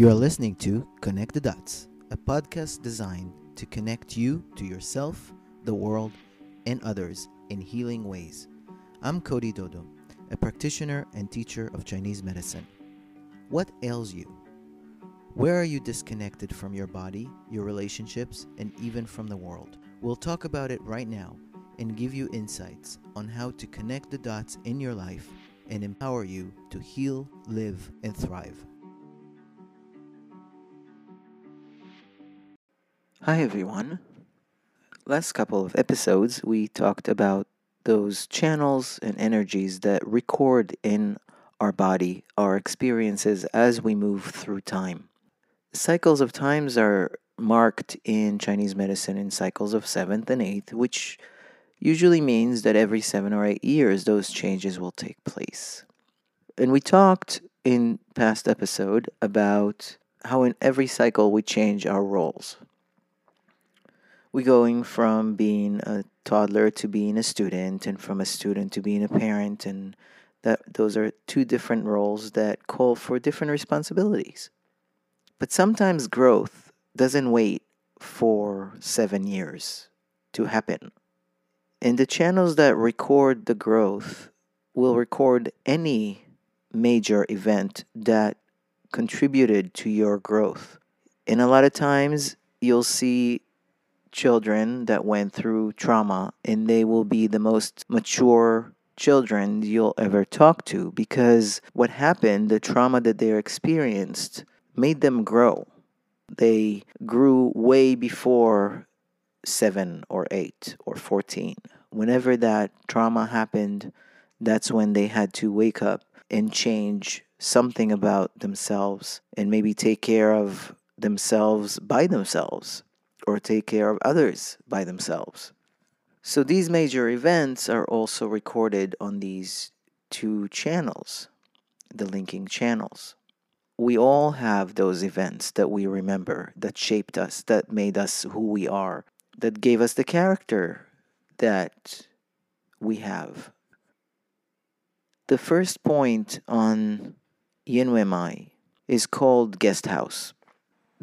You are listening to Connect the Dots, a podcast designed to connect you to yourself, the world, and others in healing ways. I'm Cody Dodo, a practitioner and teacher of Chinese medicine. What ails you? Where are you disconnected from your body, your relationships, and even from the world? We'll talk about it right now and give you insights on how to connect the dots in your life and empower you to heal, live, and thrive. Hi, everyone. Last couple of episodes, we talked about those channels and energies that record in our body our experiences as we move through time. Cycles of times are marked in Chinese medicine in cycles of seventh and eighth, which usually means that every seven or eight years those changes will take place. And we talked in past episode about how in every cycle we change our roles we going from being a toddler to being a student and from a student to being a parent and that those are two different roles that call for different responsibilities. But sometimes growth doesn't wait for 7 years to happen. And the channels that record the growth will record any major event that contributed to your growth. And a lot of times you'll see children that went through trauma, and they will be the most mature children you'll ever talk to because what happened, the trauma that they experienced, made them grow. They grew way before seven or eight or 14. Whenever that trauma happened, that's when they had to wake up and change something about themselves and maybe take care of themselves by themselves or take care of others by themselves. So these major events are also recorded on these two channels, the linking channels. We all have those events that we remember, that shaped us, that made us who we are, that gave us the character that we have. The first point on Yinwei Mai is called guest house.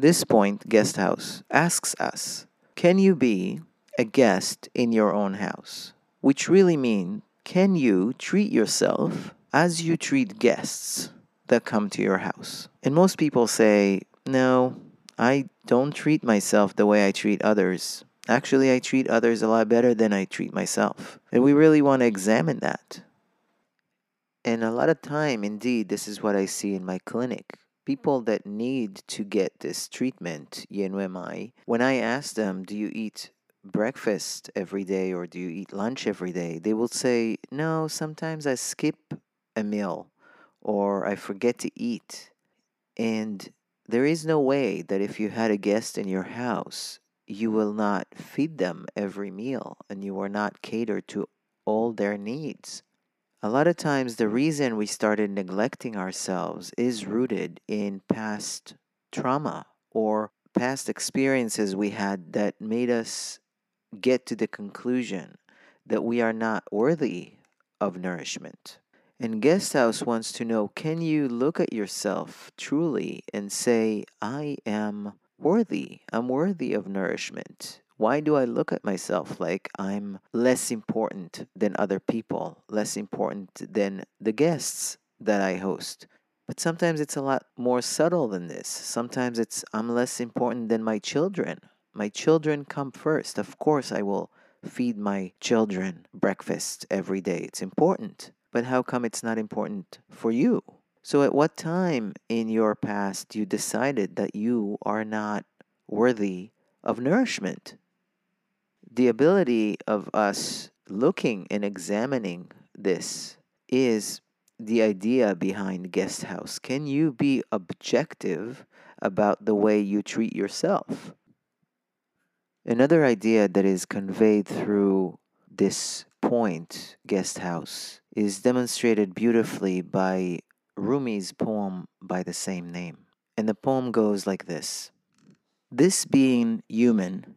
This point, guest house, asks us Can you be a guest in your own house? Which really means, can you treat yourself as you treat guests that come to your house? And most people say, No, I don't treat myself the way I treat others. Actually, I treat others a lot better than I treat myself. And we really want to examine that. And a lot of time, indeed, this is what I see in my clinic people that need to get this treatment, Mai, when I ask them, do you eat breakfast every day or do you eat lunch every day? They will say, no, sometimes I skip a meal or I forget to eat. And there is no way that if you had a guest in your house, you will not feed them every meal and you are not catered to all their needs. A lot of times, the reason we started neglecting ourselves is rooted in past trauma or past experiences we had that made us get to the conclusion that we are not worthy of nourishment. And Guest House wants to know can you look at yourself truly and say, I am worthy, I'm worthy of nourishment? Why do I look at myself like I'm less important than other people, less important than the guests that I host? But sometimes it's a lot more subtle than this. Sometimes it's I'm less important than my children. My children come first. Of course, I will feed my children breakfast every day. It's important. But how come it's not important for you? So, at what time in your past you decided that you are not worthy of nourishment? The ability of us looking and examining this is the idea behind guest house. Can you be objective about the way you treat yourself? Another idea that is conveyed through this point, guest house, is demonstrated beautifully by Rumi's poem by the same name. And the poem goes like this This being human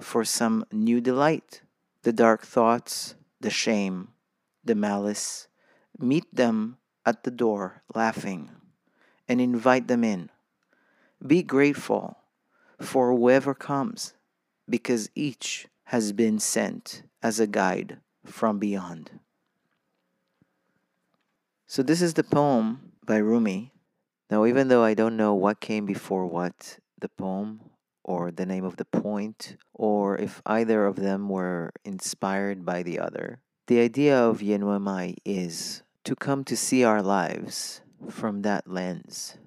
for some new delight. The dark thoughts, the shame, the malice, meet them at the door laughing and invite them in. Be grateful for whoever comes because each has been sent as a guide from beyond. So, this is the poem by Rumi. Now, even though I don't know what came before what, the poem or the name of the point, or if either of them were inspired by the other, the idea of Yinwei Mai is to come to see our lives from that lens.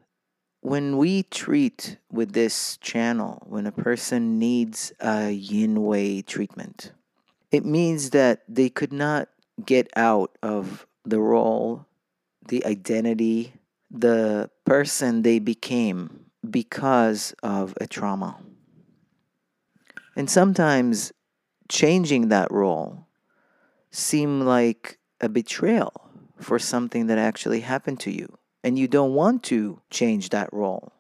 When we treat with this channel, when a person needs a yin wei treatment, it means that they could not get out of the role, the identity, the person they became because of a trauma. And sometimes changing that role seem like a betrayal for something that actually happened to you and you don't want to change that role.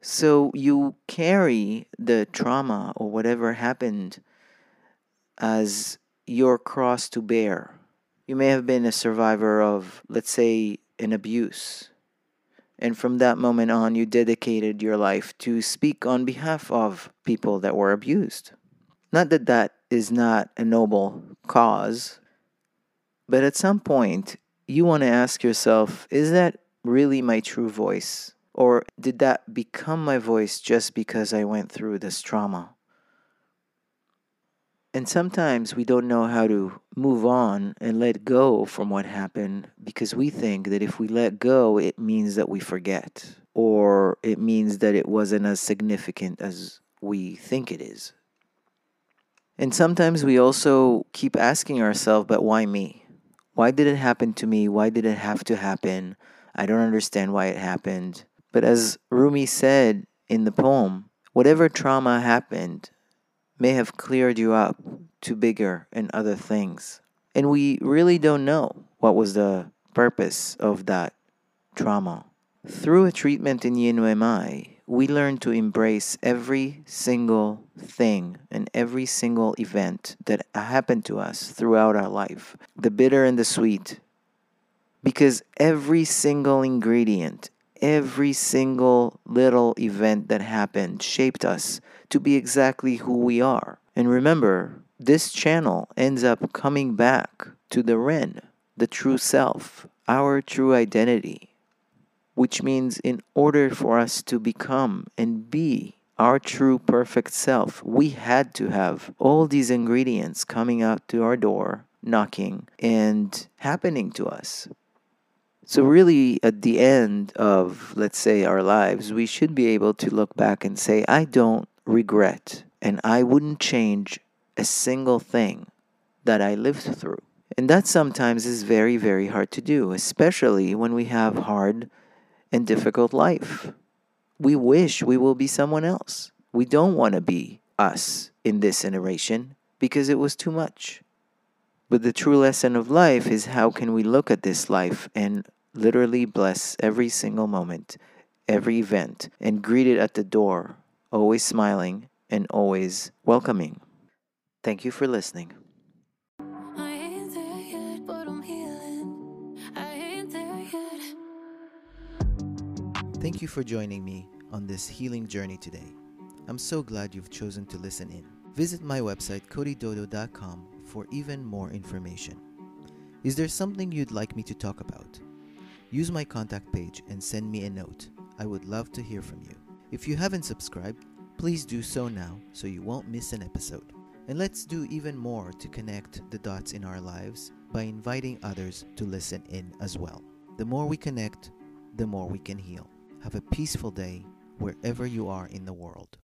So you carry the trauma or whatever happened as your cross to bear. You may have been a survivor of, let's say, an abuse. And from that moment on, you dedicated your life to speak on behalf of people that were abused. Not that that is not a noble cause, but at some point, you want to ask yourself is that really my true voice? Or did that become my voice just because I went through this trauma? And sometimes we don't know how to move on and let go from what happened because we think that if we let go, it means that we forget, or it means that it wasn't as significant as we think it is. And sometimes we also keep asking ourselves, but why me? Why did it happen to me? Why did it have to happen? I don't understand why it happened. But as Rumi said in the poem, whatever trauma happened may have cleared you up to bigger and other things. And we really don't know what was the purpose of that trauma. Through a treatment in Yinwei Mai, we learn to embrace every single thing and every single event that happened to us throughout our life the bitter and the sweet, because every single ingredient, every single little event that happened shaped us to be exactly who we are. And remember, this channel ends up coming back to the Ren, the true self, our true identity. Which means, in order for us to become and be our true perfect self, we had to have all these ingredients coming out to our door, knocking, and happening to us. So, really, at the end of, let's say, our lives, we should be able to look back and say, I don't regret and I wouldn't change a single thing that I lived through. And that sometimes is very, very hard to do, especially when we have hard and difficult life. We wish we will be someone else. We don't want to be us in this iteration because it was too much. But the true lesson of life is how can we look at this life and literally bless every single moment, every event, and greet it at the door, always smiling and always welcoming. Thank you for listening. Thank you for joining me on this healing journey today. I'm so glad you've chosen to listen in. Visit my website, codydodo.com, for even more information. Is there something you'd like me to talk about? Use my contact page and send me a note. I would love to hear from you. If you haven't subscribed, please do so now so you won't miss an episode. And let's do even more to connect the dots in our lives by inviting others to listen in as well. The more we connect, the more we can heal. Have a peaceful day wherever you are in the world.